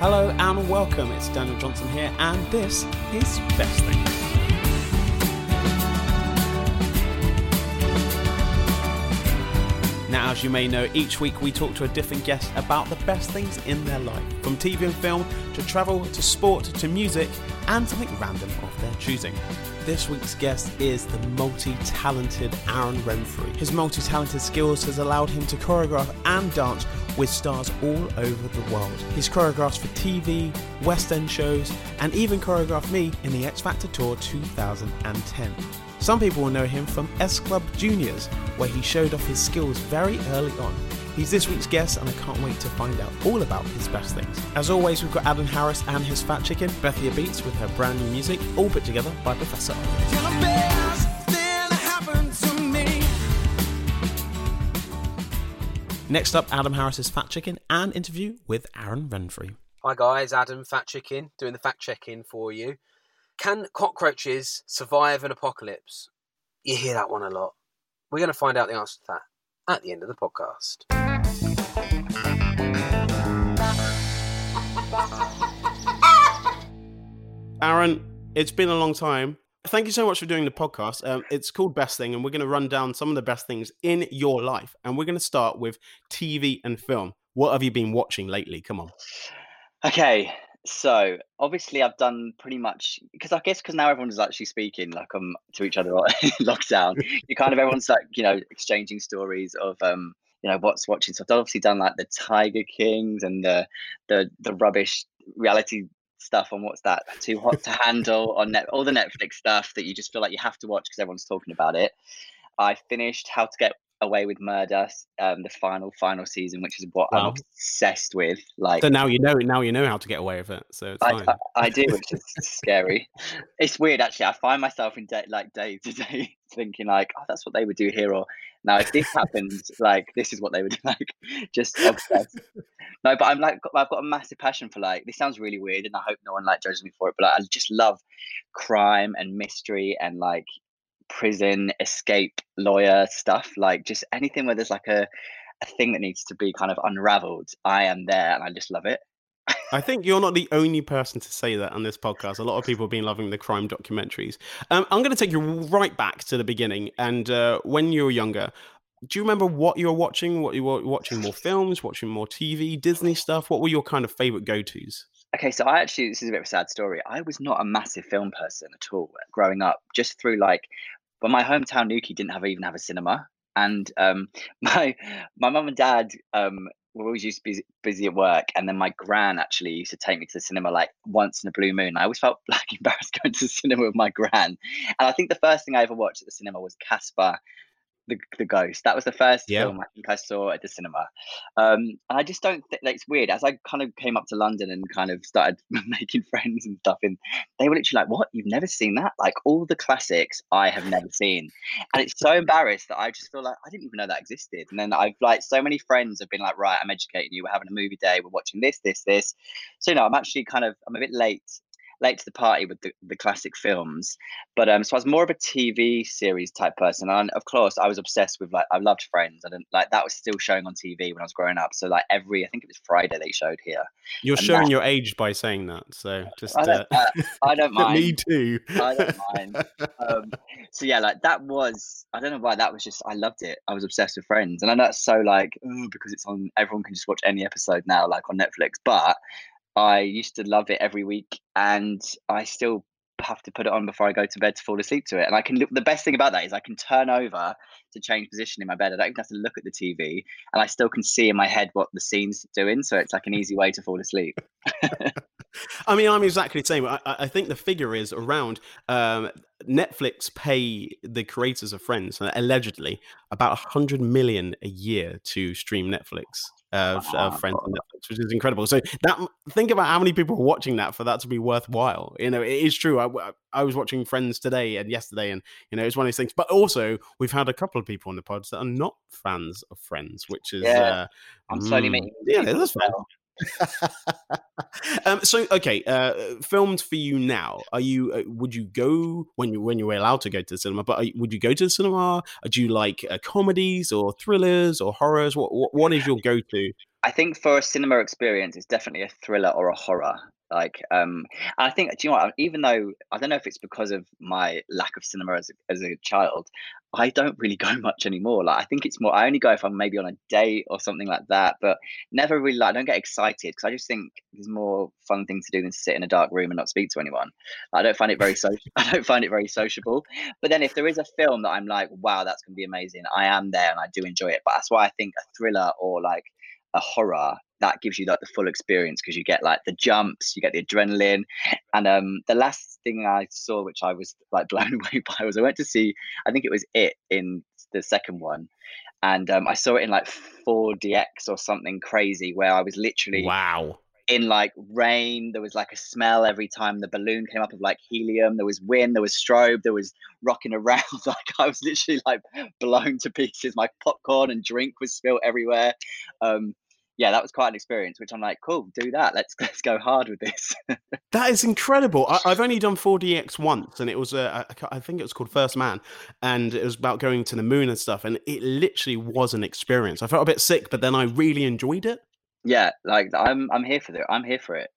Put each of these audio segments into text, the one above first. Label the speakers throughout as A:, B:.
A: Hello and welcome. It's Daniel Johnson here, and this is Best Thing. Now, as you may know, each week we talk to a different guest about the best things in their life, from TV and film to travel to sport to music and something random of their choosing. This week's guest is the multi talented Aaron Renfree. His multi talented skills has allowed him to choreograph and dance with stars all over the world. He's choreographed for TV, West End shows, and even choreographed me in the X Factor Tour 2010. Some people will know him from S Club Juniors, where he showed off his skills very early on. He's this week's guest, and I can't wait to find out all about his best things. As always, we've got Adam Harris and his Fat Chicken, Bethia Beats with her brand new music, all put together by Professor. Next up, Adam Harris's Fat Chicken and interview with Aaron Renfree.
B: Hi guys, Adam Fat Chicken doing the fact check in for you. Can cockroaches survive an apocalypse? You hear that one a lot. We're going to find out the answer to that at the end of the podcast.
A: Aaron, it's been a long time. Thank you so much for doing the podcast. Um, it's called Best Thing, and we're going to run down some of the best things in your life. And we're going to start with TV and film. What have you been watching lately? Come on.
C: Okay, so obviously I've done pretty much because I guess because now everyone's actually speaking like um to each other in lockdown. You kind of everyone's like you know exchanging stories of um you know what's watching. So I've obviously done like the Tiger Kings and the the the rubbish reality stuff on what's that too hot to handle on net all the Netflix stuff that you just feel like you have to watch because everyone's talking about it. I finished How to Get Away with Murder, um, the final final season, which is what I'm obsessed with. Like
A: So now you know. Now you know how to get away with it. So it's
C: I,
A: fine.
C: I, I do, which is scary. It's weird, actually. I find myself in day, like day to day thinking, like, oh, that's what they would do here, or now if this happens, like, this is what they would. Like, just obsessed. No, but I'm like, I've got a massive passion for like. This sounds really weird, and I hope no one like judges me for it. But like, I just love crime and mystery and like prison escape lawyer stuff. Like, just anything where there's like a a thing that needs to be kind of unraveled. I am there, and I just love it.
A: I think you're not the only person to say that on this podcast. A lot of people have been loving the crime documentaries. Um, I'm going to take you right back to the beginning. And uh, when you were younger, do you remember what you were watching? What you were watching more films, watching more TV, Disney stuff? What were your kind of favorite go tos?
C: Okay, so I actually this is a bit of a sad story. I was not a massive film person at all growing up. Just through like, but my hometown Newquay didn't have even have a cinema, and um, my my mum and dad um were always used to be busy at work, and then my gran actually used to take me to the cinema like once in a blue moon. I always felt like embarrassed going to the cinema with my gran, and I think the first thing I ever watched at the cinema was Casper. The, the ghost that was the first
A: Yeah.
C: film i think i saw at the cinema um, and I just don't think like, it's weird. As I kind of came up to London and kind of started making friends and stuff, and they were literally like, "What? You've never seen that? Like all the classics I have never seen." And it's so embarrassed that I just feel like I didn't even know that existed. And then I've like so many friends have been like, "Right, I'm educating you. We're having a movie day. We're watching this, this, this." So you know, I'm actually kind of I'm a bit late late to the party with the, the classic films but um so i was more of a tv series type person and of course i was obsessed with like i loved friends i didn't like that was still showing on tv when i was growing up so like every i think it was friday they showed here
A: You're
C: And
A: showing
C: that-
A: your age by saying that. So just.
C: i don't, uh, I don't mind
A: me too.
C: I don't mind. um, so yeah, like that was I don't know why that was just I loved it. I was obsessed with Friends, and I know it's so like "Oh, because it's on everyone can just watch any episode now, like on Netflix. But I used to love it every week, and I still have to put it on before I go to bed to fall asleep to it. And I can look. The best thing about that is I can turn over to change position in my bed. I don't even have to look at the TV, and I still can see in my head what the scene's doing. So it's like an easy way to fall asleep.
A: I mean, I'm exactly the same. I, I think the figure is around um, Netflix pay the creators of Friends uh, allegedly about 100 million a year to stream Netflix. Of, of Friends on Netflix, which is incredible. So that think about how many people are watching that for that to be worthwhile. You know, it is true. I, I was watching Friends today and yesterday, and you know, it's one of those things. But also, we've had a couple of people on the pods that are not fans of Friends, which is
C: Yeah.
A: uh,
C: I'm slowly
A: mm,
C: making.
A: yeah, that's fair.
C: well.
A: um, so okay, uh, filmed for you now. Are you? Uh, would you go when you when you were allowed to go to the cinema? But would you go to the cinema? Uh, Do you like uh, comedies or thrillers or horrors? What what, what is your go to?
C: I think for a cinema experience, it's definitely a thriller or a horror. Like, um, I think, do you know what? Even though I don't know if it's because of my lack of cinema as a, as a child, I don't really go much anymore. Like, I think it's more. I only go if I'm maybe on a date or something like that, but never really. Like, I don't get excited because I just think there's more fun thing to do than sit in a dark room and not speak to anyone. I don't find it very social. I don't find it very sociable. But then if there is a film that I'm like, wow, that's gonna be amazing, I am there and I do enjoy it. But that's why I think a thriller or like a horror that gives you like the full experience because you get like the jumps you get the adrenaline. And um the last thing i saw which i was like blown away by was i went to see i think it was it in the second one. And um, i saw it in like 4dx or something crazy where i was literally
A: wow
C: in like rain there was like a smell every time the balloon came up of like helium there was wind there was strobe there was rocking around like i was literally like blown to pieces my popcorn and drink was spilled everywhere. Um yeah that was quite an experience which i'm like cool do that let's let's go hard with this.
A: That is incredible I, have only done 4dx once and it was a, I think it was called first man and it was about going to the moon and stuff and it literally was an experience. I felt a bit sick but then i really enjoyed it
C: yeah, like I'm I'm here for it. I'm here for it.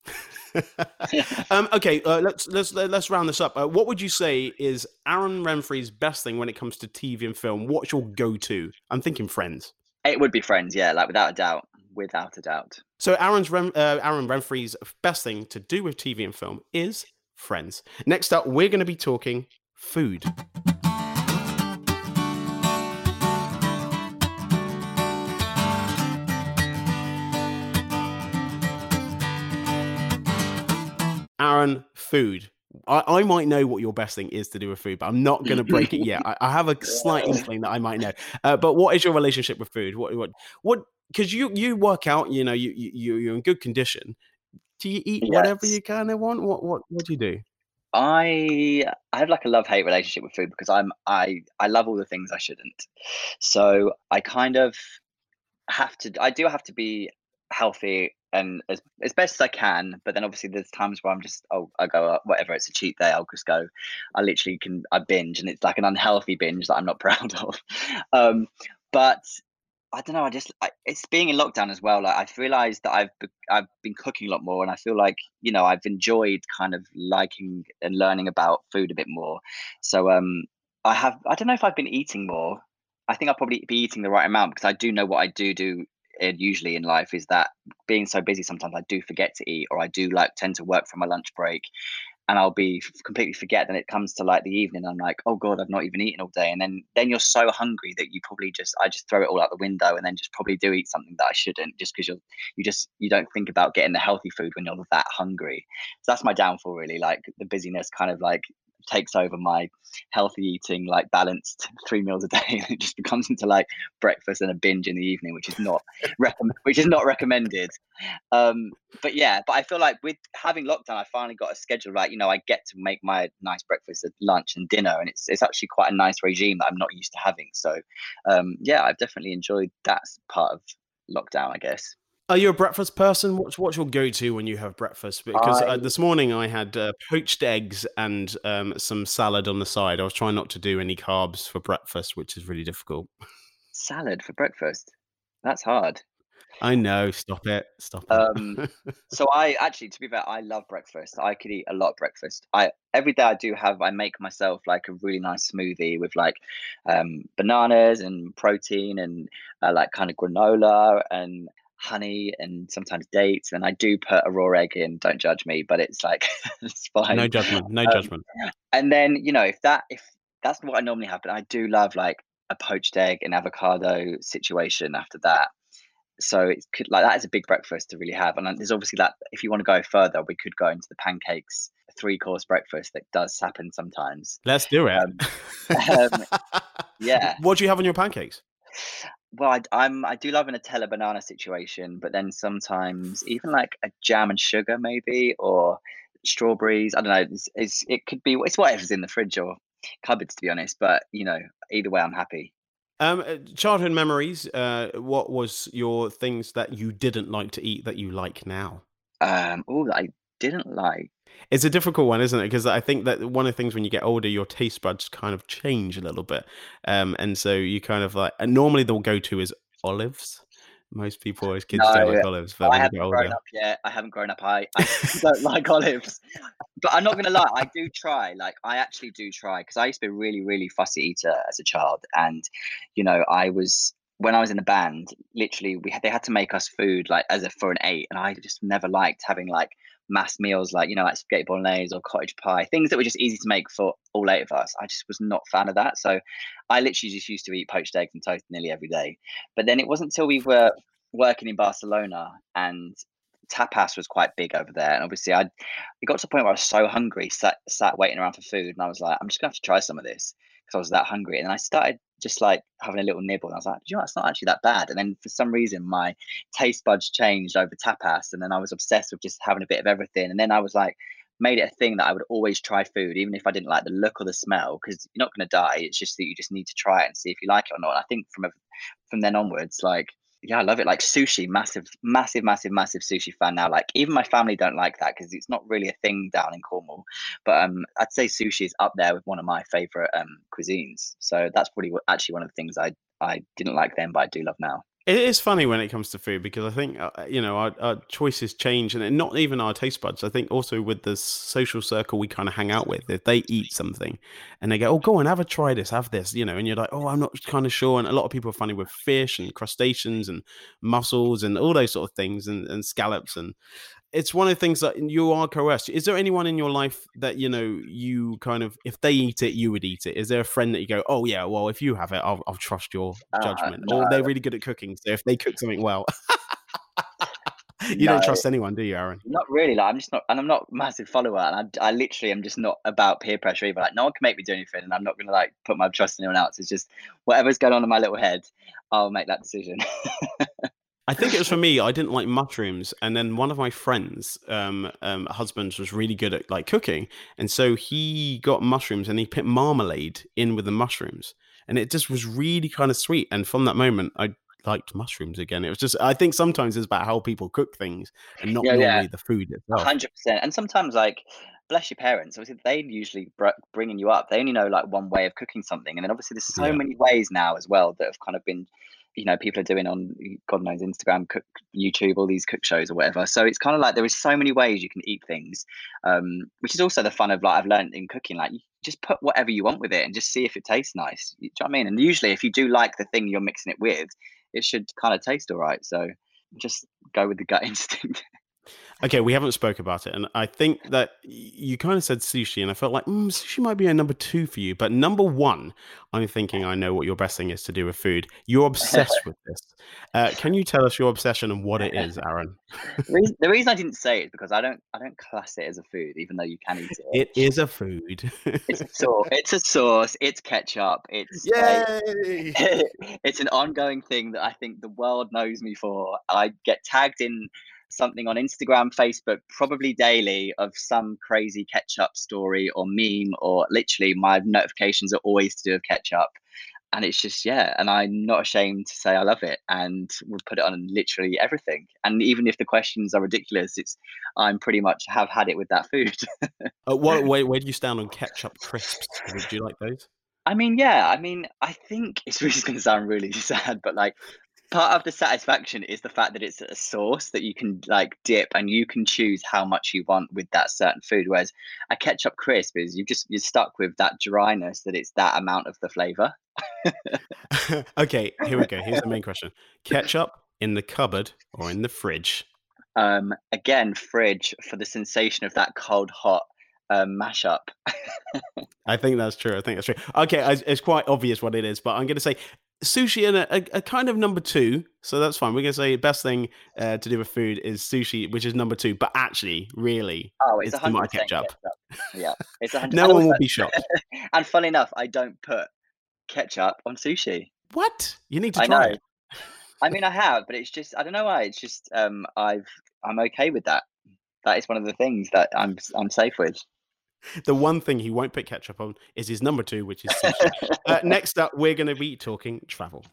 A: um, okay, uh, let's let's let's round this up. Uh, what would you say is Aaron Renfree's best thing when it comes to TV and film? What's your go-to? I'm thinking Friends.
C: It would be Friends, yeah, like without a doubt, without a doubt.
A: So Aaron's Ren- uh, Aaron Renfree's best thing to do with TV and film is Friends. Next up, we're going to be talking food. Food. I, I, might know what your best thing is to do with food, but I'm not going to break it yet. I, I, have a slight inkling that I might know. Uh, but what is your relationship with food? What what what? Because you you work out, you know, you you you're in good condition. Do you eat yes. whatever you kind of want? What what what do you do?
C: I I have like a love hate relationship with food because I'm I I love all the things I shouldn't. So I kind of have to. I do have to be healthy and as as best as I can. But then obviously there's times where I'm just oh I go whatever it's a cheat day I'll just go. I literally can I binge and it's like an unhealthy binge that I'm not proud of. Um, but I don't know. I just I, it's being in lockdown as well. Like I've realised that I've be, I've been cooking a lot more, and I feel like you know I've enjoyed kind of liking and learning about food a bit more. So um, I have I don't know if I've been eating more. I think I'll probably be eating the right amount because I do know what I do do usually in life is that being so busy sometimes I do forget to eat or I do like tend to work for my lunch break and I'll be completely forget then it comes to like the evening. I'm like oh god I've not even eaten all day. And then then you're so hungry that you probably just I just throw it all out the window and then just probably do eat something that I shouldn't just because you're you just you don't think about getting the healthy food when you're that hungry. So that's my downfall really like the busyness kind of like takes over my healthy eating, like balanced three meals a day, and it just becomes into like breakfast and a binge in the evening, which is not which is not recommended. Um, but yeah, but I feel like with having lockdown, I finally got a schedule. Like you know, I get to make my nice breakfast, at lunch, and dinner, and it's it's actually quite a nice regime that I'm not used to having. So um, yeah, I've definitely enjoyed that part of lockdown, I guess.
A: Are you a breakfast person? What's what's your go to when you have breakfast? Because uh, I, uh, this morning I had uh, poached eggs and um, some salad on the side. I was trying not to do any carbs for breakfast, which is really difficult.
C: Salad for breakfast? That's hard.
A: I know. Stop it. Stop it.
C: Um, so I actually, to be fair, I love breakfast. I could eat a lot of breakfast. I every day I do have. I make myself like a really nice smoothie with like um, bananas and protein and uh, like kind of granola and honey and sometimes dates. And I do put a raw egg in. Don't judge me, but it's like it's fine.
A: No judgment. No um, judgment.
C: And then you know if that if that's what I normally have, but I do love like a poached egg and avocado situation after that. So it could like that is a big breakfast to really have. And there's obviously that if you want to go further, we could go into the pancakes, three course breakfast that does happen sometimes.
A: Let's do it. Um, um,
C: yeah.
A: What do you have on your pancakes?
C: Well, I, I'm I do love an a Nutella banana situation, but then sometimes even like a jam and sugar maybe or strawberries. I don't know. It's, it's it could be it's whatever's in the fridge or cupboards to be honest. But you know, either way, I'm happy.
A: Um, uh, childhood memories. Uh, what was your things that you didn't like to eat that you like now?
C: Um, oh, that I didn't like.
A: It's a difficult one, isn't it? Because I think that one of the things when you get older, your taste buds kind of change a little bit, um, and so you kind of like. And normally, the go-to is olives. Most people, as kids, don't like olives. But
C: I
A: when you
C: haven't grown
A: older,
C: up yet. I haven't grown up. I, I don't like olives, but I'm not gonna lie. I do try. Like I actually do try because I used to be a really, really fussy eater as a child, and you know, I was when I was in the band. Literally, we had, they had to make us food like as a for an eight, and I just never liked having like mass meals like you know like spaghetti bolognese or cottage pie things that were just easy to make for all eight of us. I just was not fan of that. So i literally just used to eat poached eggs and toast nearly every day. But then it wasn't until we were working in barcelona and tapas was quite big over there and obviously i it got to the point where i was so hungry sat, sat waiting around for food and i was like i'm just gonna have to try some of this because i was that hungry and i started just like having a little nibble and i was like you know it's not actually that bad and then for some reason my taste buds changed over tapas and then i was obsessed with just having a bit of everything and then i was like made it a thing that i would always try food even if i didn't like the look or the smell because you're not going to die it's just that you just need to try it and see if you like it or not and i think from a, from then onwards like yeah, I love it. Like sushi, massive, massive, massive, massive sushi fan now. Like even my family don't like that because it's not really a thing down in Cornwall. But um, I'd say sushi is up there with one of my favorite um cuisines. So that's probably actually one of the things I I didn't like then, but I do love now.
A: It is funny when it comes to food because I think uh, you know our, our, choices change, and not even our taste buds. I think also with the social circle we kind of hang out with, if they eat something and they go, "Oh, go on, have a try this, have this," you know, and you're like, "Oh, I'm not kind of sure." And a lot of people are funny with fish and crustaceans and mussels and all those sort of things, and, and scallops, and it's one of the things that you are coerced. Is there anyone in your life that you know you kind of, if they eat it, you would eat it? Is there a friend that you go, oh yeah, well if you have it, I'll, I'll trust your uh, judgment, uh, no. or they're really good at cooking, so if they cook something well. you no, don't trust anyone, do you, Aaron?
C: Not really. Like I'm just not, and I'm not a massive follower, and I, I literally am just not about peer pressure either. Like no one can make me do anything, and I'm not gonna like put my trust in anyone else. It's just whatever's going on in my little head, I'll make that decision.
A: I think it was for me. I didn't like mushrooms, and then one of my friends, um, um, husbands, was really good at like cooking, and so he got mushrooms and he put marmalade in with the mushrooms, and it just was really kind of sweet. And from that moment, I liked mushrooms again. It was just I think sometimes it's about how people cook things and not yeah, normally yeah. the food itself.
C: Hundred percent. And sometimes like bless your parents. Obviously, they usually br- bringing you up. They only know like one way of cooking something, and then obviously there's so yeah. many ways now as well that have kind of been you know people are doing on god knows instagram cook youtube all these cook shows or whatever. So it's kind of like there is so many ways you can eat things um, which is also the fun of like i've learned in cooking like you just put whatever you want with it and just see if it tastes nice you know what i mean? And usually if you do like the thing you're mixing it with it should kind of taste all right. So just go with the gut instinct
A: Okay, we haven't spoke about it, and I think that you kind of said sushi, and I felt like mm, sushi might be a number two for you. But number one, I'm thinking I know what your best thing is to do with food. You're obsessed with this. Uh, can you tell us your obsession and what it is, Aaron?
C: the, reason, I didn't say it is because I don't I don't class it as a food, even though you can eat it.
A: It is a food.
C: it's a sauce. It's a sauce. It's ketchup. It's
A: yay.
C: it's an ongoing thing that I think the world knows me for. I get tagged in something on Instagram, Facebook, probably daily of some crazy ketchup story or meme, or literally my notifications are always to do with ketchup. And it's just, yeah, and I'm not ashamed to say I love it and would put it on literally everything. And even if the questions are ridiculous, it's, I'm pretty much have had it with that food.
A: uh, what, where, where do you stand on ketchup crisps? Do you like those?
C: I mean, yeah. I mean, I think it's really going to sound really sad, but like part of the satisfaction is the fact that it's a sauce that you can like dip and you can choose how much you want with that certain food whereas a ketchup crisp is you just you're stuck with that dryness that it's that amount of the flavor
A: okay here we go here's the main question ketchup in the cupboard or in the fridge
C: um again fridge for the sensation of that cold hot um, mashup.
A: I think that's true. I think that's true. Okay, it's quite obvious what it is, but I'm going to say sushi and a, a, kind of number two. So that's fine. We're gonna say best thing uh, to do with food is sushi, which is number two. But actually, really,
C: oh, it's, it's tomato ketchup. ketchup. Yeah, it's a
A: no one will be shocked.
C: and funny enough, I don't put ketchup on sushi.
A: What? You need to try it.
C: I mean, I have, but it's just I don't know why. It's just um, I've I'm okay with that. That is one of the things that I'm I'm safe with
A: the one thing he won't put ketchup on is his number two, which is sushi. uh, next up, we're going to be talking travel.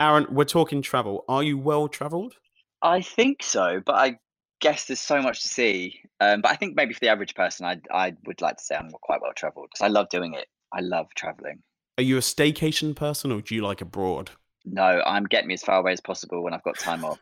A: Aaron, we're talking travel. Are you well traveled?
C: I think so, but I guess there's so much to see. Um, but I think maybe for the average person, I I would like to say I'm quite well traveled because I love doing it. I love traveling.
A: Are you a staycation person or do you like abroad?
C: No, I'm getting me as far away as possible when I've got time off.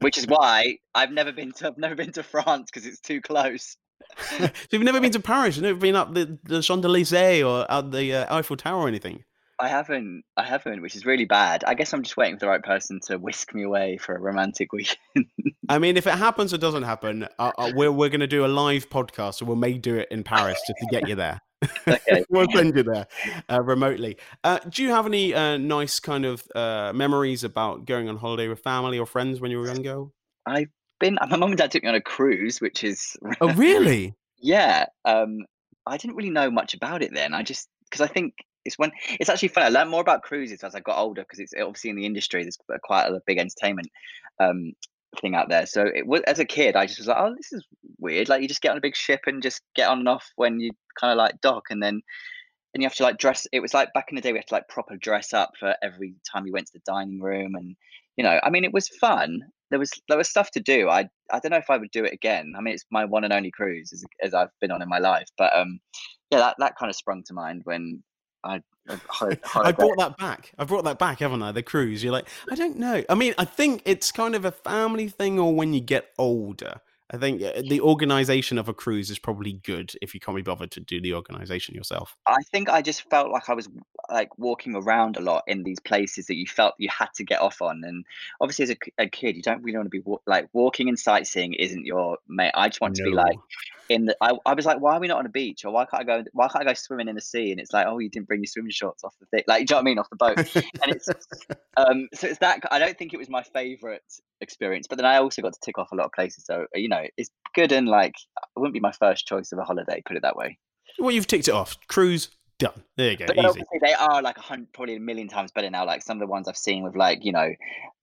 C: Which is why I've never been to I've never been to France because it's too close.
A: so you've never been to Paris? You've never been up the, the Champs Elysees or out the uh, Eiffel Tower or anything?
C: I haven't. I haven't, which is really bad. I guess I'm just waiting for the right person to whisk me away for a romantic weekend.
A: I mean, if it happens or doesn't happen, uh, uh, we're we're going to do a live podcast, so we may do it in Paris just to get you there. Okay. we'll send you there uh, remotely. Uh, do you have any uh, nice kind of uh, memories about going on holiday with family or friends when you were younger?
C: I've been. My mum and dad took me on a cruise, which is.
A: Oh, really?
C: yeah. Um, I didn't really know much about it then. I just because I think it's when it's actually fun. I learned more about cruises as I got older because it's obviously in the industry. There's quite a big entertainment um, thing out there. So it was as a kid, I just was like, oh, this is weird. Like you just get on a big ship and just get on and off when you kind of like dock, and then and you have to like dress. It was like back in the day, we had to like proper dress up for every time you went to the dining room, and you know, I mean, it was fun. There was there was stuff to do. I I don't know if I would do it again. I mean, it's my one and only cruise as, as I've been on in my life, but um, yeah, that that kind of sprung to mind when I I,
A: I brought that back. I brought that back, haven't I? The cruise. You're like, I don't know. I mean, I think it's kind of a family thing, or when you get older. I think the organization of a cruise is probably good if you can't be bothered to do the organization yourself.
C: I think I just felt like I was like walking around a lot in these places that you felt you had to get off on, and obviously as a, a kid, you don't really want to be like walking and sightseeing isn't your mate. I just want no. to be like in the. I, I was like, why are we not on a beach, or why can't I go? Why can't I go swimming in the sea? And it's like, oh, you didn't bring your swimming shorts off the thing, like, do you know what I mean, off the boat? and it's um, so it's that. I don't think it was my favorite experience, but then I also got to tick off a lot of places. So you know, it's good and like it wouldn't be my first choice of a holiday. Put it that way.
A: Well, you've ticked it off. Cruise done. There you go.
C: But obviously they are like a hundred, probably a million times better now. Like some of the ones I've seen with like you know,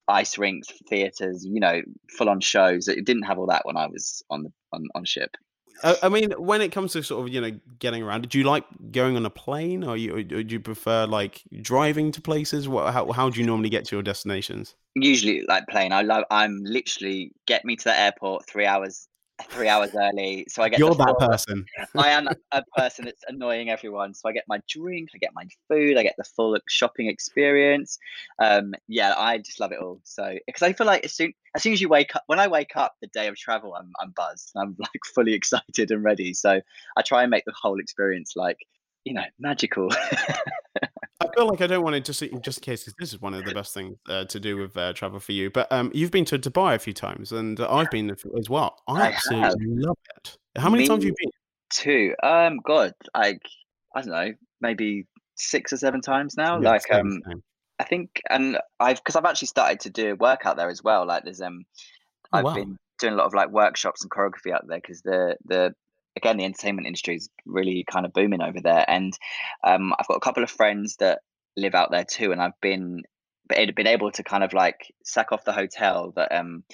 C: ice rinks, theaters, you know, full on shows. It didn't have all that when I was on the on on ship.
A: I mean, when it comes to sort of you know getting around, do you like going on a plane, or, you, or do you prefer like driving to places? What, how how do you normally get to your destinations?
C: Usually, like plane. I love. I'm literally get me to the airport three hours three hours early. So I get
A: you're that person.
C: I am a person that's annoying everyone. So I get my drink, I get my food, I get the full shopping experience. Um, yeah, I just love it all. So because I feel like as soon as soon as you wake up, when I wake up the day of travel, I'm I'm buzzed. I'm like fully excited and ready. So I try and make the whole experience like you know magical.
A: I feel like I don't want to just just in case because this is one of the best things uh, to do with uh, travel for you. But um, you've been to Dubai a few times, and I've been as well. I, I absolutely have. love it. How many Me times have you been?
C: Two. Um, God, like I don't know, maybe six or seven times now. Yeah, like same, um, same. I think, and I've because I've actually started to do work out there as well. Like there's um, oh, I've wow. been doing a lot of like workshops and choreography out there because the the again, the entertainment industry is really kind of booming over there. And um, I've got a couple of friends that live out there too, and I've been been able to kind of like sack off the hotel that um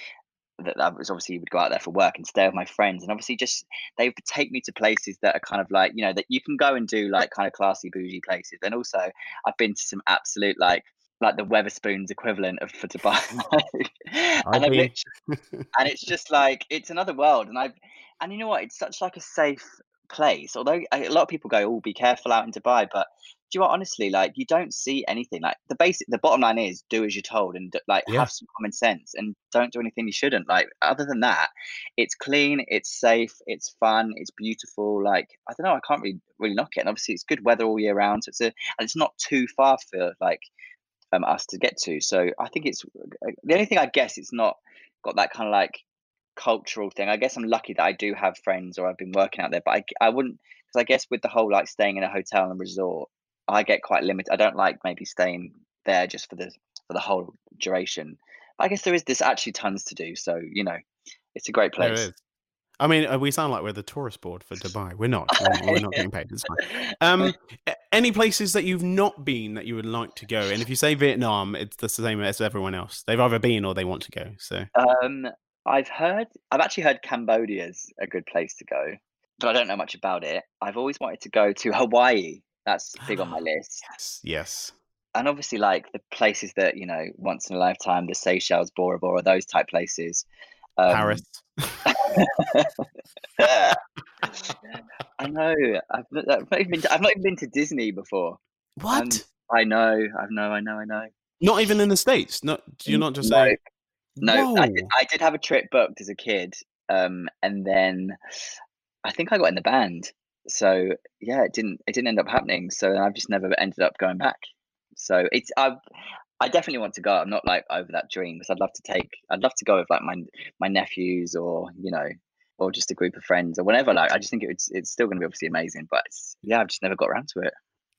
C: that I was obviously you would go out there for work and stay with my friends. And obviously just they would take me to places that are kind of like you know that you can go and do like kind of classy bougie places. And also I've been to some absolute like like the Wetherspoons equivalent of for Dubai. And, and it's just like it's another world. And I've and you know what? It's such like a safe place. Although a lot of people go, "Oh, be careful out in Dubai," but do you know what, honestly, like you don't see anything. Like the basic, the bottom line is do as you're told and like yeah. have some common sense and don't do anything you shouldn't. Like other than that, it's clean, it's safe, it's fun, it's beautiful. Like I don't know, I can't really really knock it. And obviously, it's good weather all year round. So it's a and it's not too far for like um, us to get to. So I think it's uh, the only thing I guess it's not got that kind of like cultural thing. I guess I'm lucky that I do have friends or I've been working out there, but I, I wouldn't because I guess with the whole like staying in a hotel and resort, I get quite limited. I don't like maybe staying there just for the for the whole duration. But I guess there is this actually tons to do, so you know, it's a great place.
A: I mean, uh, we sound like we're the tourist board for Dubai. We're not. We're, we're not getting paid. It's fine. Um, any places that you've not been that you would like to go? And if you say Vietnam, it's the same as everyone else. They've either been or they want to go. So,
C: um, I've heard, I've actually heard Cambodia's a good place to go, but I don't know much about it. I've always wanted to go to Hawaii. That's big on my list.
A: Yes, yes.
C: And obviously, like the places that you know, once in a lifetime, the Seychelles, Bora Bora, those type places.
A: Um, Paris.
C: I know. I've not, I've not even been to, I've not even been to Disney before.
A: What?
C: Um, I know. I know. I know. I know.
A: not even in the states. Not you're not just
C: no,
A: saying.
C: No. I did, I did have a trip booked as a kid, um, and then I think I got in the band. So yeah, it didn't. It didn't end up happening. So I've just never ended up going back. So it's I. I definitely want to go. I'm not like over that dream because I'd love to take. I'd love to go with like my my nephews or you know or just a group of friends or whatever. Like I just think it's it's still going to be obviously amazing. But it's, yeah, I've just never got around to it.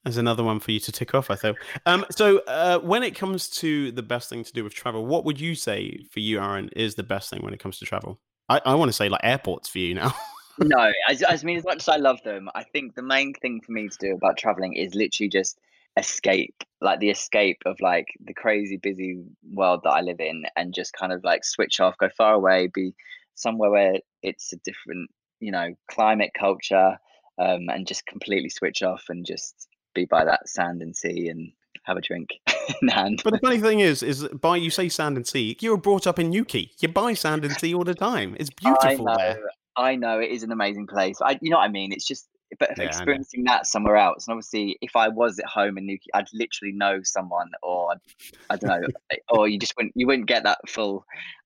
A: There's another one for you to tick off, I thought. Um, so, uh, when it comes to the best thing to do with travel, what would you say for you, Aaron, is the best thing when it comes to travel? I, I want to say like airports for you now.
C: no, I, I mean, as much as I love them, I think the main thing for me to do about traveling is literally just escape, like the escape of like the crazy busy world that I live in, and just kind of like switch off, go far away, be somewhere where it's a different, you know, climate, culture, um, and just completely switch off and just be by that sand and sea and have a drink in hand.
A: but the funny thing is, is by you say sand and sea, you were brought up in Newquay. You buy sand and sea all the time. It's beautiful
C: I know,
A: there.
C: I know it is an amazing place. I, you know what I mean? It's just, but
A: Yeah,
C: experiencing that somewhere else, and obviously, if I was at home in Newquay, I'd literally know someone, or I don't know, eh, or you just wouldn't, you wouldn't get that full,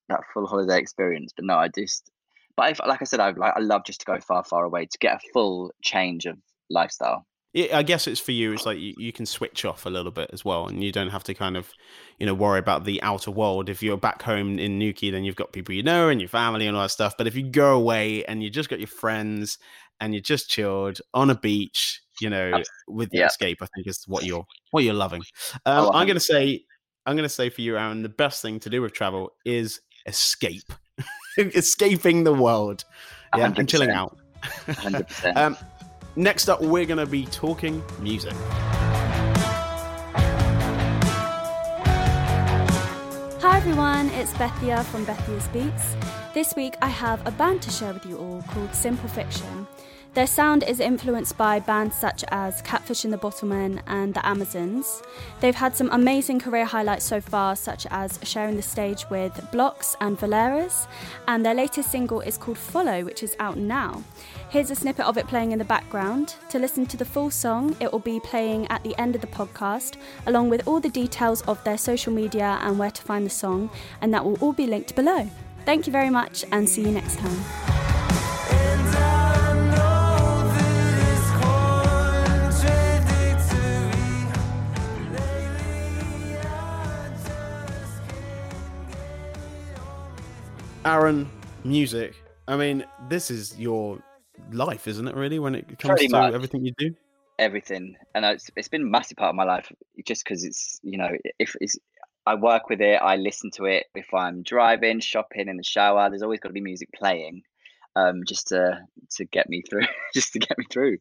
C: that full holiday experience. But no, I just, but if, like I said, I like, I love just to go far, far away to get a full change of lifestyle.
A: Yeah, I guess it's for you. It's like you, you can switch off a little bit as well, and you don't have to kind of, you know, worry about the outer world. If you're back home in Newquay, then you've got people you know and your family and all that stuff. But if you go away and you just got your friends and you're just chilled on a beach, you know, with the
C: yeah.
A: escape, I think is what you're what you're loving. Um, I'm gonna say, I'm gonna say for you, Aaron, the best thing to do with travel is escape, escaping the world, yeah, and chilling out.
C: 100%.
A: Um, next up, we're going to be talking music.
D: Hi everyone, it's Bethia from Bethia's Beats. This week I have a band to share with you all called Simple Fiction. Their sound is influenced by bands such as Catfish and the Bottlemen and the Amazons. They've had some amazing career highlights so far, such as sharing the stage with Blocks and Valeras, and their latest single is called Follow, which is out now. Here's a snippet of it playing in the background. To listen to the full song, it will be playing at the end of the podcast, along with all the details of their social media and where to find the song, and that will all be linked below. Thank you very much, and see you next time.
A: Aaron, music. I mean, this is your life, isn't it? Really, when it comes
C: Pretty
A: to
C: much.
A: everything you do.
C: everything and it's, it's been a massive part of my life just because it's you know if it's i work with it i listen to it if i'm driving shopping in the shower there's always got to be music playing um just to to get me through just to get me through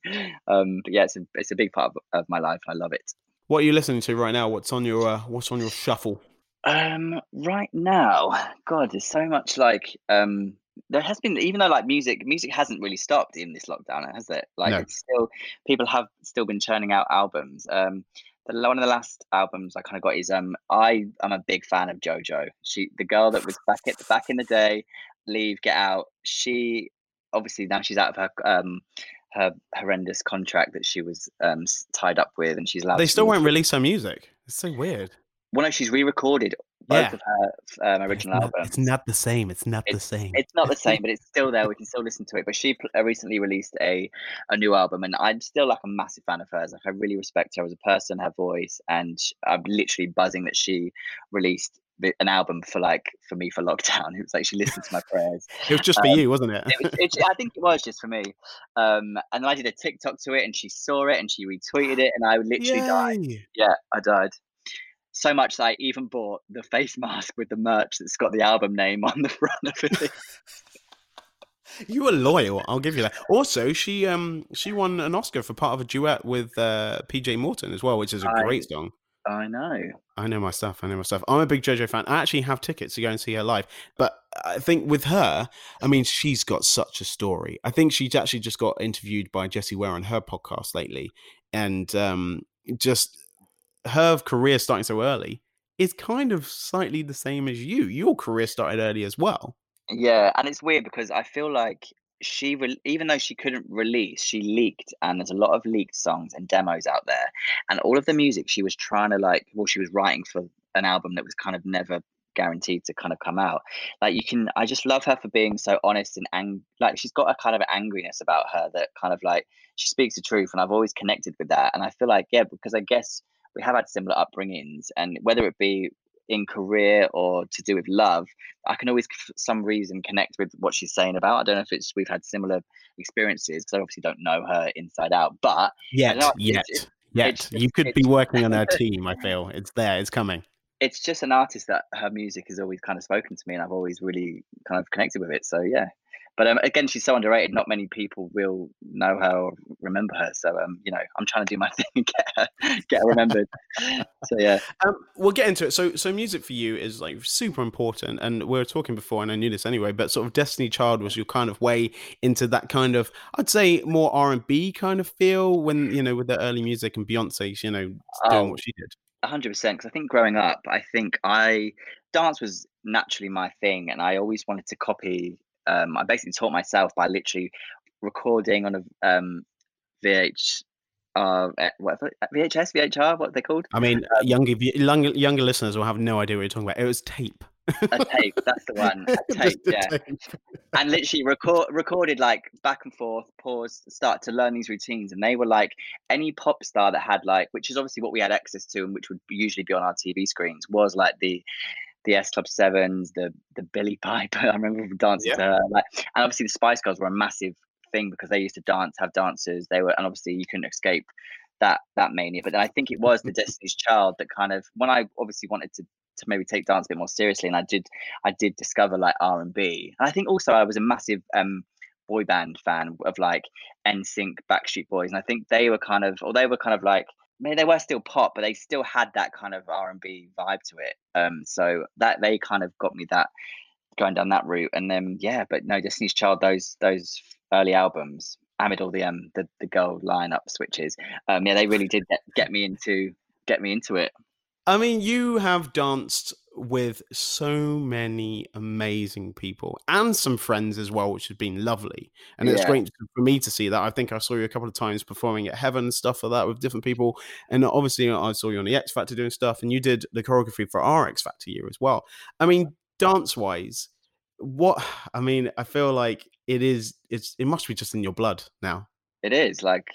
C: um but yeah it's a, it's a big part of, of my life i love it
A: What are you listening to right now? What's on your uh, What's on your shuffle?
C: Um right now god there's so much like um there has been even though like music music hasn't really stopped in this lockdown has it like
A: No.
C: it's still people have still been churning out albums um the, one of the last albums I kind of got is um I am a big fan of JoJo. She the girl that was back at back in the day, Leave, Get Out. She obviously now she's out of her um her horrendous contract that she was um s- tied up with, and she's allowed.
A: They
C: to
A: still won't release her music. It's so weird.
C: Well, no, she's re-recorded both
A: Yeah.
C: of her um,
A: It's
C: original
A: not,
C: albums.
A: it's not the same. It's not the same.
C: It's not the same, but it's still there. We can still listen to it. But she pl- uh, recently released a a new album, and I'm still like a massive fan of hers. Like I really respect her as a person, her voice, and I'm literally buzzing that she released the- an album for like for me for lockdown. It was like she listened to my prayers.
A: It was just for
C: um,
A: you, wasn't it?
C: It was, it, I think it was just for me. Um, and then I did a TikTok to it, and she saw it, and she retweeted it, and I literally died. Yeah, I died. So much that I even bought the face mask with the merch that's got the album name on the front of it.
A: You were loyal. I'll give you that. Also, she um she won an Oscar for part of a duet with uh, PJ Morton as well, which is a
C: I-
A: great song.
C: I know.
A: I know my stuff. I know my stuff. I'm a big JoJo fan. I actually have tickets to go and see her live. But I think with her, I mean, she's got such a story. I think she's actually just got interviewed by Jessie Ware on her podcast lately, and um, just her career starting so early is kind of slightly the same as you. Your career started early as well.
C: Yeah, and it's weird because I feel like she re- even though she couldn't release, she leaked, and there's a lot of leaked songs and demos out there, and all of the music she was trying to like, well, she was writing for an album that was kind of never guaranteed to kind of come out. Like you can, I just love her for being so honest and ang- like she's got a kind of angriness about her that kind of like she speaks the truth, and I've always connected with that. And I feel like yeah, because I guess we have had similar upbringings, and whether it be in career or to do with love, I can always, for some reason, connect with what she's saying about. I don't know if it's we've had similar experiences because I obviously don't know her inside out, but
A: yet,
C: know,
A: yet, it's, yet, it's, you could be working on her team. I feel it's there, it's coming.
C: It's just an artist that her music has always kind of spoken to me, and I've always really kind of connected with it. So yeah, but um, again, she's so underrated. Not many people will know her or remember her. So um, you know, I'm trying to do my thing and get her, get her remembered. so yeah,
A: um, we'll get into it. So so music for you is like super important, and we were talking before, and I knew this anyway. But sort of Destiny Child was your kind of way into that kind of, I'd say, more R and B kind of feel when you know with the early music and Beyonce, you know, doing oh. what she did
C: hundred percent. Because I think growing up, I think I dance was naturally my thing, and I always wanted to copy um, I basically taught myself by literally recording on a um, VH, uh, eh, whatever VHS, VHR, what they called.
A: I mean, um, younger, younger younger listeners will have no idea what you're talking about. It was tape.
C: a tape, that's the one. A tape, yeah. Tape. And literally record recorded like back and forth, pause, start to learn these routines. And they were like any pop star that had like, which is obviously what we had access to and which would usually be on our TV screens, was like the the S Club Sevens, the the Billie Piper. I remember dancing yeah. to her. Like, and obviously the Spice Girls were a massive thing because they used to dance, have dancers. They were, and obviously you couldn't escape that that mania. But then I think it was the Destiny's Child that kind of when I obviously wanted to to maybe take dance a bit more seriously, and I did I did discover like R and B. And I think also I was a massive um boy band fan of like NSYNC, Backstreet Boys, and I think they were kind of, or they were kind of like I mean, they were still pop, but they still had that kind of R and B vibe to it. Um, so that they kind of got me that going down that route. And then yeah, but no, Destiny's Child, those those early albums, amid all the um the, the girl lineup switches, um, yeah, they really did get, get me into get me into it.
A: I mean, you have danced with so many amazing people and some friends as well, which has been lovely. And yeah. it's great for me to see that. I think I saw you a couple of times performing at Heaven, stuff like that with different people. And obviously, I saw you on the X Factor doing stuff, and you did the choreography for our X Factor year as well. I mean, dance wise, what I mean, I feel like it is. It's it must be just in your blood now.
C: It is like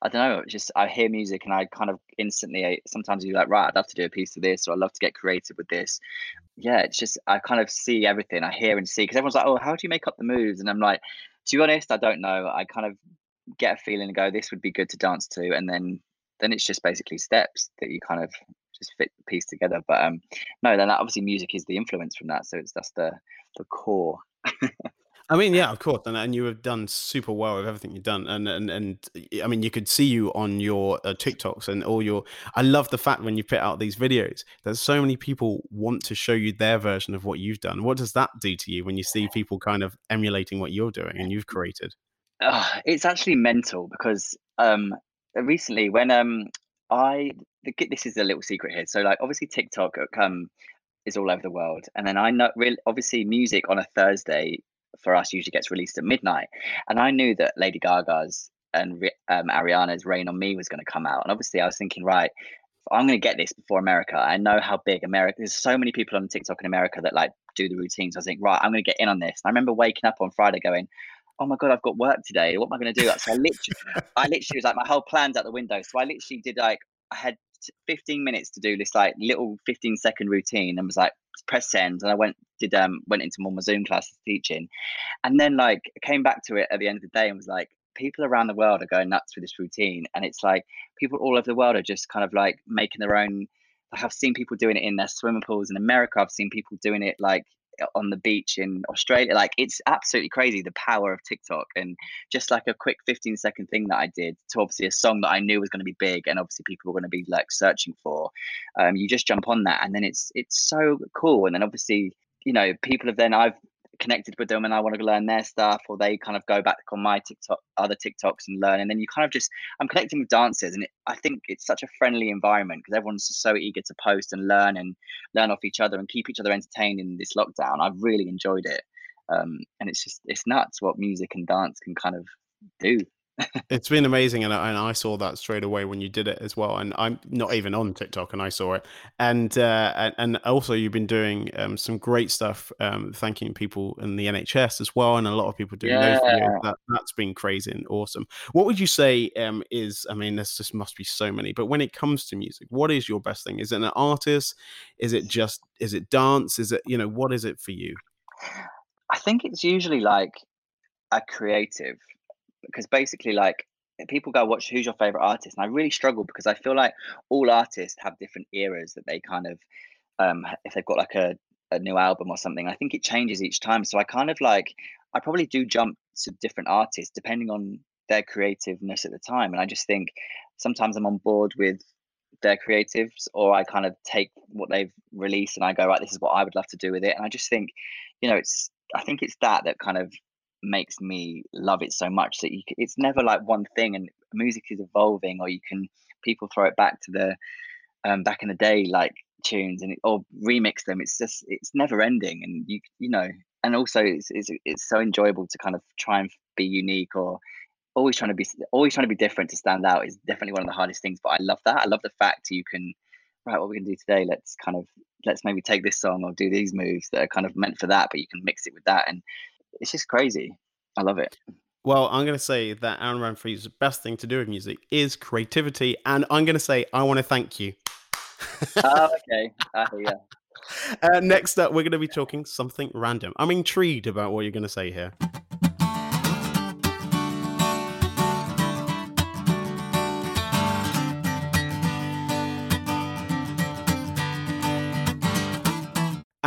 C: I don't know, just I hear music and I kind of instantly sometimes you're like, right, I'd love to do a piece of this or I'd love to get creative with this. Yeah, it's just I kind of see everything. I hear and see because everyone's like, oh, how do you make up the moves? And I'm like, to be honest, I don't know. I kind of get a feeling and go, this would be good to dance to, and then then it's just basically steps that you kind of just fit the piece together. But um, no, then obviously music is the influence from that, so it's that's the the core.
A: I mean, yeah, of course, and and you have done super well with everything you've done, and and and I mean, you could see you on your uh, TikToks and all your. I love the fact when you put out these videos, there's so many people want to show you their version of what you've done. What does that do to you when you see people kind of emulating what you're doing and you've created?
C: It's actually mental because um recently when um I this is a little secret here. So like obviously TikTok um is all over the world, and then I know really obviously music on a Thursday for us usually gets released at midnight. And I knew that Lady Gaga's and um, Ariana's Rain on Me was going to come out. And obviously, I was thinking, right, I'm going to get this before America. I know how big America. There's so many people on TikTok in America that like do the routines. I was like, right, I'm going to get in on this. And I remember waking up on Friday going, oh my god, I've got work today. What am I going to do? So I literally, I literally was like, my whole plan's out the window. So I literally did like, I had 15 minutes to do this like little 15 second routine and was like press send and I went did um went into more my Zoom classes teaching and then like came back to it at the end of the day and was like people around the world are going nuts with this routine and it's like people all over the world are just kind of like making their own I've seen people doing it in their swimming pools in America I've seen people doing it like on the beach in Australia. Like it's absolutely crazy the power of TikTok and just like a quick 15 second thing that I did to obviously a song that I knew was going to be big and obviously people were going to be like searching for. Um, you just jump on that and then it's it's so cool. And then obviously, you know, people have then I've connected with them and I want to learn their stuff, or they kind of go back on my TikTok, other TikToks and learn. And then you kind of just, I'm connecting with dancers, and it, I think it's such a friendly environment because everyone's just so eager to post and learn and learn off each other and keep each other entertained in this lockdown. I've really enjoyed it. um, and it's just it's nuts what music and dance can kind of do
A: it's been amazing, and I, and I saw that straight away when you did it as well. And I'm not even on TikTok, and I saw it. And uh, and also you've been doing um, some great stuff, um, thanking people in the NHS as well, and a lot of people doing yeah. those videos. That that's been crazy and awesome. What would you say um, is? I mean, there's just must be so many. But when it comes to music, what is your best thing? Is it an artist? Is it just? Is it dance? Is it you know what is it for you?
C: I think it's usually like a creative because basically like people go watch who's your favorite artist? And i really struggle because i feel like all artists have different eras that they kind of um if they've got like a, a new album or something i think it changes each time. So i kind of like i probably do jump to different artists depending on their creativeness at the time. And i just think sometimes i'm on board with their creatives or i kind of take what they've released and i go right this is what i would love to do with it. And i just think you know it's i think it's that that kind of makes me love it so much that you, it's never like one thing and music is evolving or you can people throw it back to the um, back in the day like tunes and it, or remix them it's just it's never ending and you you know and also it's, it's it's so enjoyable to kind of try and be unique or always trying to be always trying to be different to stand out is definitely one of the hardest things but i love that i love the fact you can right what we're going to do today let's kind of let's maybe take this song or do these moves that are kind of meant for that but you can mix it with that and it's just crazy. I love it.
A: Well, I'm going to say that Aaron Renfree's best thing to do with music is creativity, and I'm going to say I want to thank you.
C: oh, okay. Uh, yeah.
A: Uh, next up, we're going to be talking something random. I'm intrigued about what you're going to say here.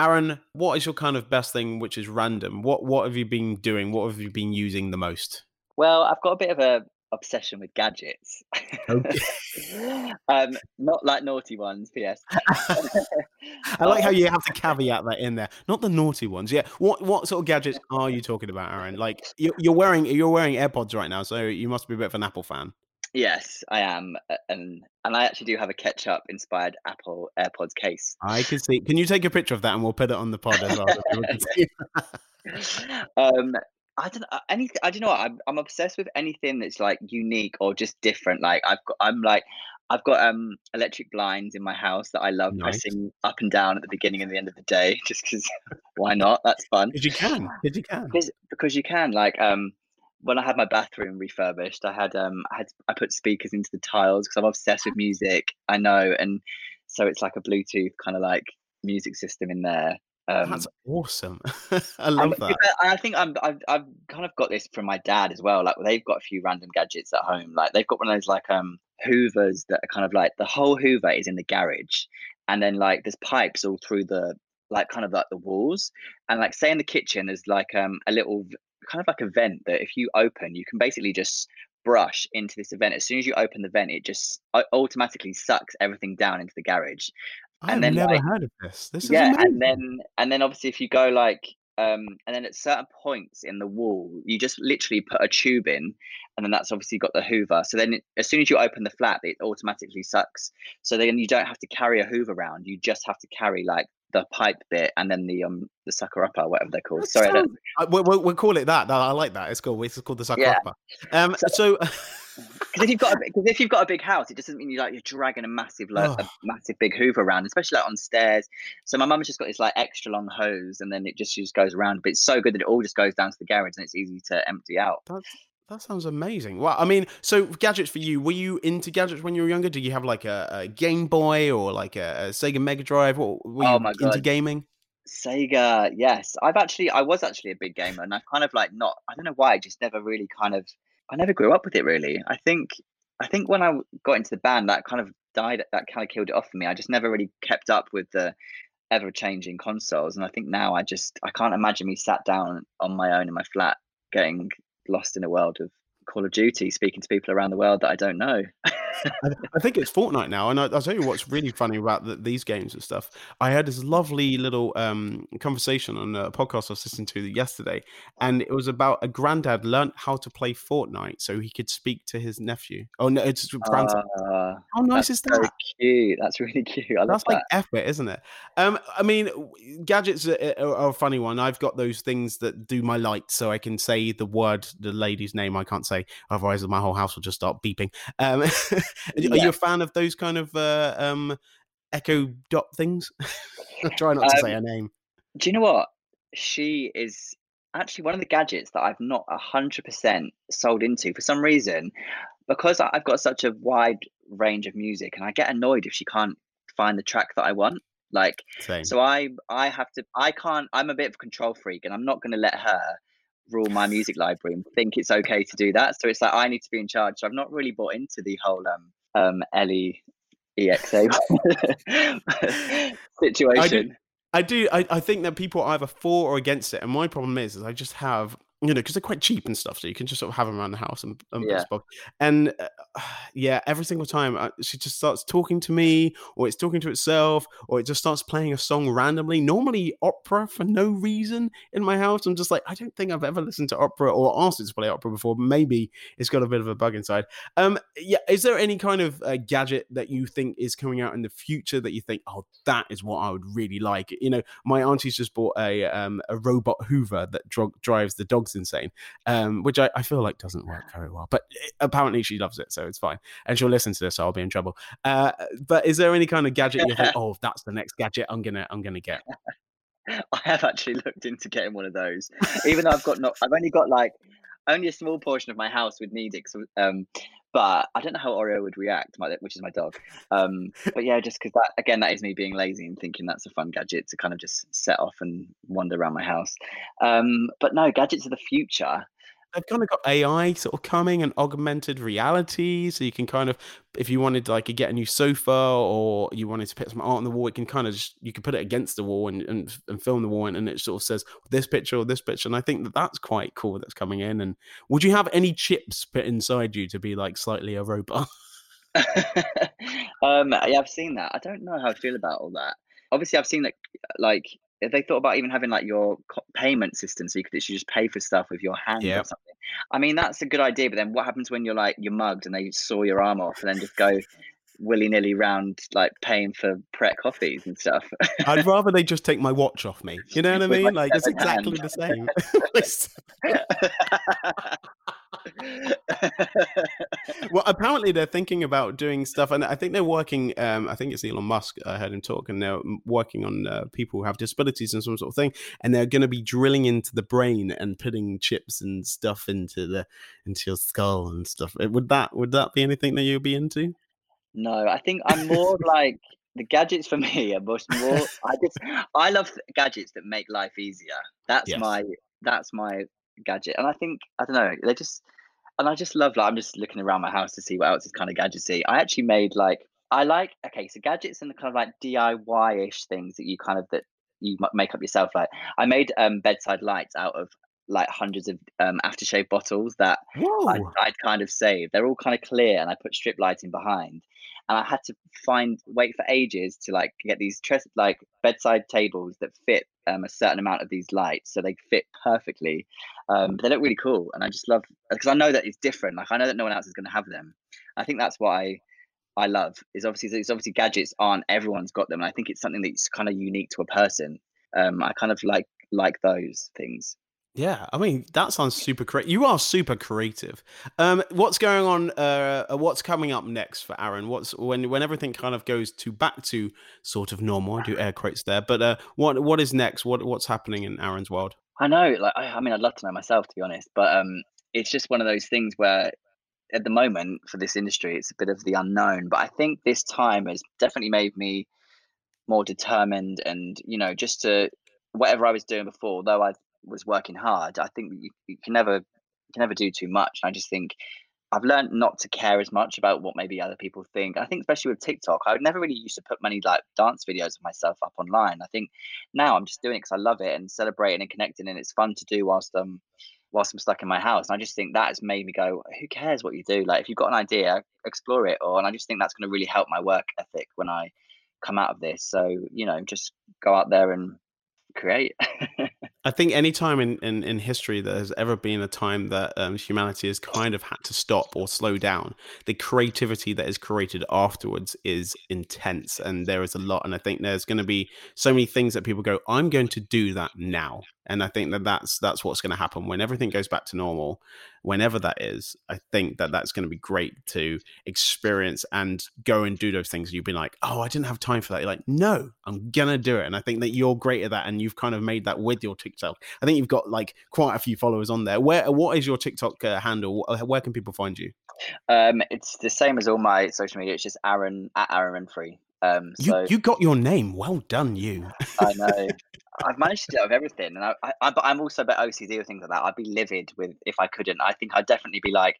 A: Aaron, what is your kind of best thing which is random? What what have you been doing? What have you been using the most?
C: Well, I've got a bit of a obsession with gadgets. Okay. um, not like naughty ones, P.S.
A: I like how you have to caveat that in there. Not the naughty ones. Yeah. What what sort of gadgets are you talking about, Aaron? Like you're wearing you're wearing AirPods right now, so you must be a bit of an Apple fan.
C: Yes, I am, and and I actually do have a ketchup inspired Apple AirPods case.
A: I can see. Can you take a picture of that and we'll put it on the pod as well?
C: um, I don't know anything. I don't know. What, I'm I'm obsessed with anything that's like unique or just different. Like I've got, I'm like, I've got um electric blinds in my house that I love nice. pressing up and down at the beginning and the end of the day, just because. why not? That's fun.
A: Because you can. Because you can.
C: Because, because you can. Like um, when I had my bathroom refurbished, I had um I had I put speakers into the tiles because I'm obsessed with music. I know, and so it's like a Bluetooth kind of like music system in there.
A: Um, That's awesome. I love that.
C: I think I'm I've I've kind of got this from my dad as well. Like they've got a few random gadgets at home. Like they've got one of those like um Hoovers that are kind of like the whole Hoover is in the garage, and then like there's pipes all through the like kind of like the walls and like say in the kitchen there's like um a little kind of like a vent that if you open, you can basically just brush into this event. As soon as you open the vent, it just uh, automatically sucks everything down into the garage.
A: I've then, never like, heard of this. This is
C: yeah,
A: amazing.
C: and then and then obviously if you go like um, and then at certain points in the wall, you just literally put a tube in, and then that's obviously got the Hoover. So then, it, as soon as you open the flap, it automatically sucks. So then you don't have to carry a Hoover around. You just have to carry like the pipe bit and then the um the sucker upper, whatever they're called. Sorry, so,
A: uh, we'll, we'll, call it that. I like that. It's cool. It's called the sucker yeah. upper. Um, so.
C: so because if you've got because if you've got a big house, it doesn't mean you like you're dragging a massive like, oh. a massive big Hoover around, especially like on stairs. So my mum's just got this like extra long hose, and then it just just goes around. But it's so good that it all just goes down to the garage, and it's easy to empty out.
A: That's that sounds amazing. Well, I mean, so gadgets for you. Were you into gadgets when you were younger? Did you have like a, a Game Boy or like a, a Sega Mega Drive? Or were oh you my God. into gaming?
C: Sega, yes. I've actually, I was actually a big gamer, and I've kind of like not. I don't know why. I just never really kind of. I never grew up with it really. I think. I think when I got into the band, that kind of died. That kind of killed it off for me. I just never really kept up with the ever changing consoles, and I think now I just I can't imagine me sat down on my own in my flat getting lost in a world of Call of Duty, speaking to people around the world that I don't know.
A: I, think it's Fortnite now, and I, will tell you what's really funny about the, these games and stuff. I had this lovely little um, conversation on a podcast I was listening to yesterday, and it was about a granddad learned how to play Fortnite so he could speak to his nephew. Oh no, it's grandson. Uh, how nice is that?
C: Cute. That's really cute. I
A: that's
C: like
A: that. effort, isn't it? Um, I mean, gadgets are, are, a funny one. I've got those things that do my lights, so I can say the word, the lady's name. I can't say, otherwise my whole house will just start beeping. Um, yeah. Are you a fan of those kind of uh, um, Echo Dot things? Try not to um, say her name.
C: Do you know what? She is actually one of the gadgets that I've not hundred percent sold into for some reason, because I've got such a wide range of music, and I get annoyed if she can't find the track that I want. Like, Same. so I I have to I can't. I'm a bit of a control freak, and I'm not going to let her rule my music library and think it's okay to do that. So it's like I need to be in charge. So I've not really bought into the whole um um Ellie EXA situation.
A: I do. I, I think that people are either for or against it, and my problem is, is I just have you know, because they're quite cheap and stuff, so you can just sort of have them around the house and, and yeah. And uh, yeah, every single time uh, she just starts talking to me, or it's talking to itself, or it just starts playing a song randomly. Normally, opera for no reason in my house. I'm just like, I don't think I've ever listened to opera or asked it to play opera before. Maybe it's got a bit of a bug inside. Um, yeah, is there any kind of uh, gadget that you think is coming out in the future that you think, oh, that is what I would really like? You know, my auntie's just bought a um, a robot Hoover that dro- drives the dogs insane, um, which I, I, feel like doesn't work very well. But it, apparently she loves it, so it's fine. And she'll listen to this, so I'll be in trouble. Uh, but is there any kind of gadget you think, oh, that's the next gadget I'm gonna I'm gonna get?
C: I have actually looked into getting one of those, even though I've got not. I've only got like only a small portion of my house would need it. Um, but I don't know how Oreo would react, my, which is my dog. Um, but yeah, just because that again, that is me being lazy and thinking that's a fun gadget to kind of just set off and wander around my house. Um, but no, gadgets of the future
A: they've kind of got AI sort of coming and augmented reality. So you can kind of, if you wanted like get a new sofa or you wanted to put some art on the wall, it can kind of just, you can put it against the wall and, and, and film the wall and, and it sort of says this picture or this picture. And I think that that's quite cool that's coming in. And would you have any chips put inside you to be like slightly a robot?
C: um, yeah, I've seen that. I don't know how I feel about all that. Obviously, I've seen that like if they thought about even having like your payment system so you could literally just pay for stuff with your hand or something. I mean that's a good idea but then what happens when you're like you're mugged and they saw your arm off and then just go willy-nilly round like paying for pret coffees and stuff?
A: I'd rather they just take my watch off me. You know what i mean? Like it's exactly hand. the same well, apparently they're thinking about doing stuff, and I think they're working. Um, I think it's Elon Musk. I heard him talk, and they're working on uh, people who have disabilities and some sort of thing, and they're going to be drilling into the brain and putting chips and stuff into the into your skull and stuff. Uh, would that would that be anything that you'd be into?
C: No, I think I'm more like the gadgets for me are much more. I just I love gadgets that make life easier. That's yes. my that's my gadget. And I think I don't know, they just and I just love like I'm just looking around my house to see what else is kind of gadgety. I actually made like I like okay, so gadgets and the kind of like DIY ish things that you kind of that you make up yourself. Like I made um bedside lights out of like hundreds of um, aftershave bottles that I'd, I'd, kind of saved. They're all kind of clear, and I put strip lighting behind. And I had to find wait for ages to like get these tres- like bedside tables that fit um, a certain amount of these lights, so they fit perfectly. Um, they look really cool, and I just love because I know that it's different. Like I know that no one else is going to have them. I think that's why. I I love is obviously it's obviously gadgets aren't everyone's got them, and I think it's something that's kind of unique to a person. Um, I kind of like like those things.
A: Yeah, I mean that sounds super creative. You are super creative. Um, what's going on? Uh, what's coming up next for Aaron? What's when when everything kind of goes to back to sort of normal? I do air quotes there, but uh, what what is next? What what's happening in Aaron's world?
C: I know, like I, I mean, I'd love to know myself to be honest, but um, it's just one of those things where at the moment for this industry, it's a bit of the unknown. But I think this time has definitely made me more determined, and you know, just to whatever I was doing before, though I was working hard, I think you, you can never you can never do too much. And I just think I've learned not to care as much about what maybe other people think. I think especially with TikTok, I would never really used to put many like dance videos of myself up online. I think now I'm just doing it because I love it and celebrating and connecting, and it's fun to do whilst I'm whilst I'm stuck in my house. And I just think that has made me go, who cares what you do? Like if you've got an idea, explore it. Or and I just think that's going to really help my work ethic when I come out of this. So you know, just go out there and create.
A: I think any time in, in, in history there has ever been a time that um, humanity has kind of had to stop or slow down, the creativity that is created afterwards is intense, and there is a lot. And I think there's going to be so many things that people go, "I'm going to do that now," and I think that that's that's what's going to happen when everything goes back to normal, whenever that is. I think that that's going to be great to experience and go and do those things. You've been like, "Oh, I didn't have time for that." You're like, "No, I'm gonna do it," and I think that you're great at that, and you've kind of made that with your TikTok. I think you've got like quite a few followers on there. Where what is your TikTok uh, handle? Where can people find you?
C: Um, it's the same as all my social media. It's just Aaron at Aaron Renfree. Um,
A: so, you you got your name. Well done, you.
C: I know. I've managed to do it with everything, and I, I, but I'm also a bit OCD with things like that. I'd be livid with if I couldn't. I think I'd definitely be like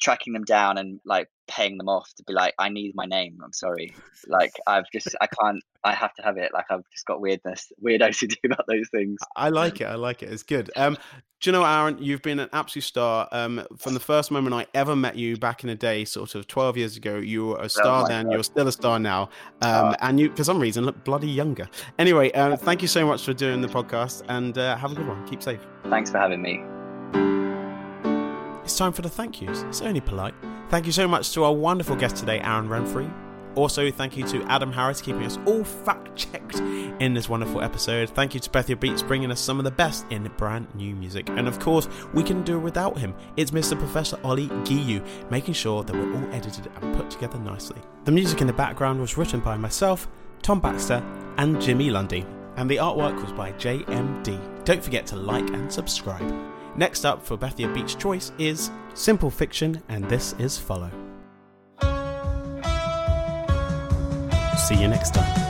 C: tracking them down and like paying them off to be like, I need my name. I'm sorry. Like I've just I can't. I have to have it. Like I've just got weirdness, weird OCD about those things.
A: I like it. I like it. It's good. Um, do you know, Aaron? You've been an absolute star. Um, from the first moment I ever met you back in the day, sort of 12 years ago, you were a oh star oh then. God. You're still a star now. Um, oh. and you, for some reason, look bloody younger. Anyway, um, thank you so much for doing the podcast, and uh, have a good one. Keep safe.
C: Thanks for having me.
A: It's time for the thank yous. It's only polite. Thank you so much to our wonderful guest today, Aaron Renfree. Also, thank you to Adam Harris keeping us all fact checked in this wonderful episode. Thank you to Bethia Beats bringing us some of the best in brand new music. And of course, we can do without him. It's Mr. Professor Ollie Giyu making sure that we're all edited and put together nicely. The music in the background was written by myself, Tom Baxter, and Jimmy Lundy. And the artwork was by JMD. Don't forget to like and subscribe. Next up for Bethia Beats Choice is Simple Fiction, and this is Follow. See you next time.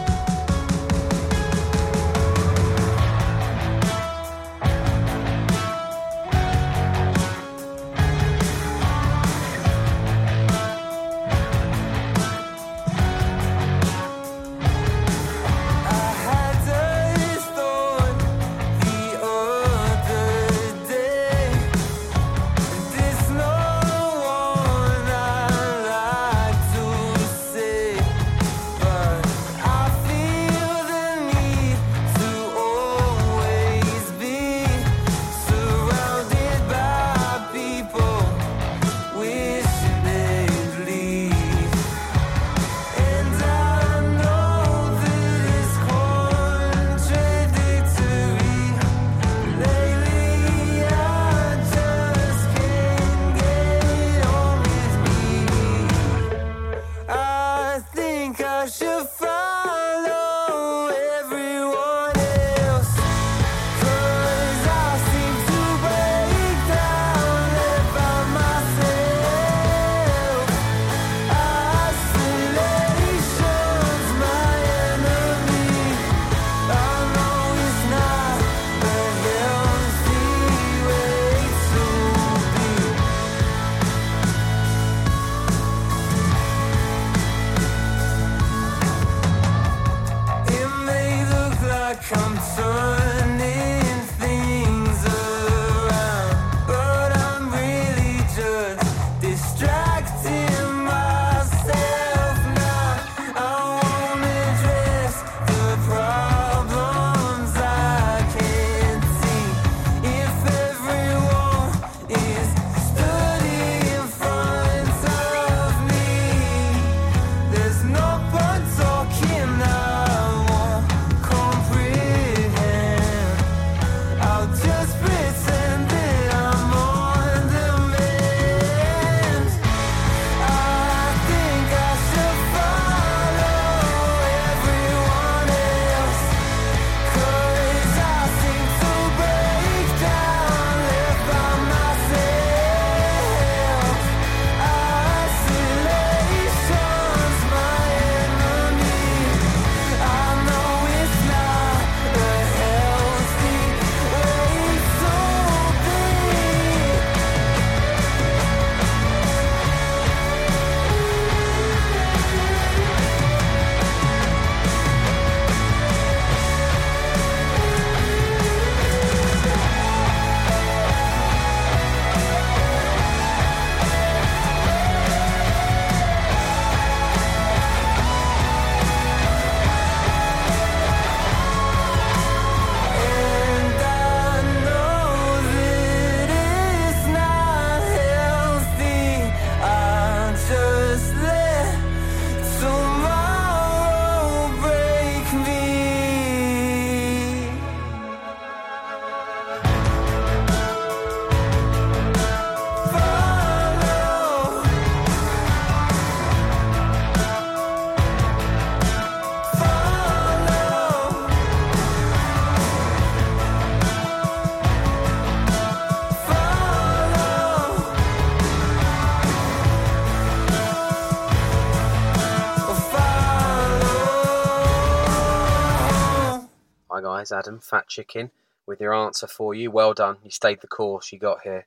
B: Guys. Adam, Fat Chicken, with your answer for you. Well done. You stayed the course. You got here.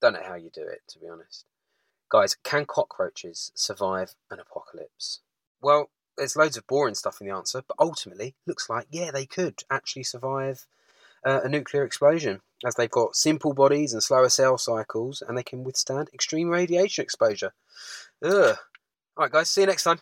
B: Don't know how you do it, to be honest. Guys, can cockroaches survive an apocalypse? Well, there's loads of boring stuff in the answer, but ultimately, looks like, yeah, they could actually survive uh, a nuclear explosion, as they've got simple bodies and slower cell cycles, and they can withstand extreme radiation exposure. Ugh. All right, guys, see you next time.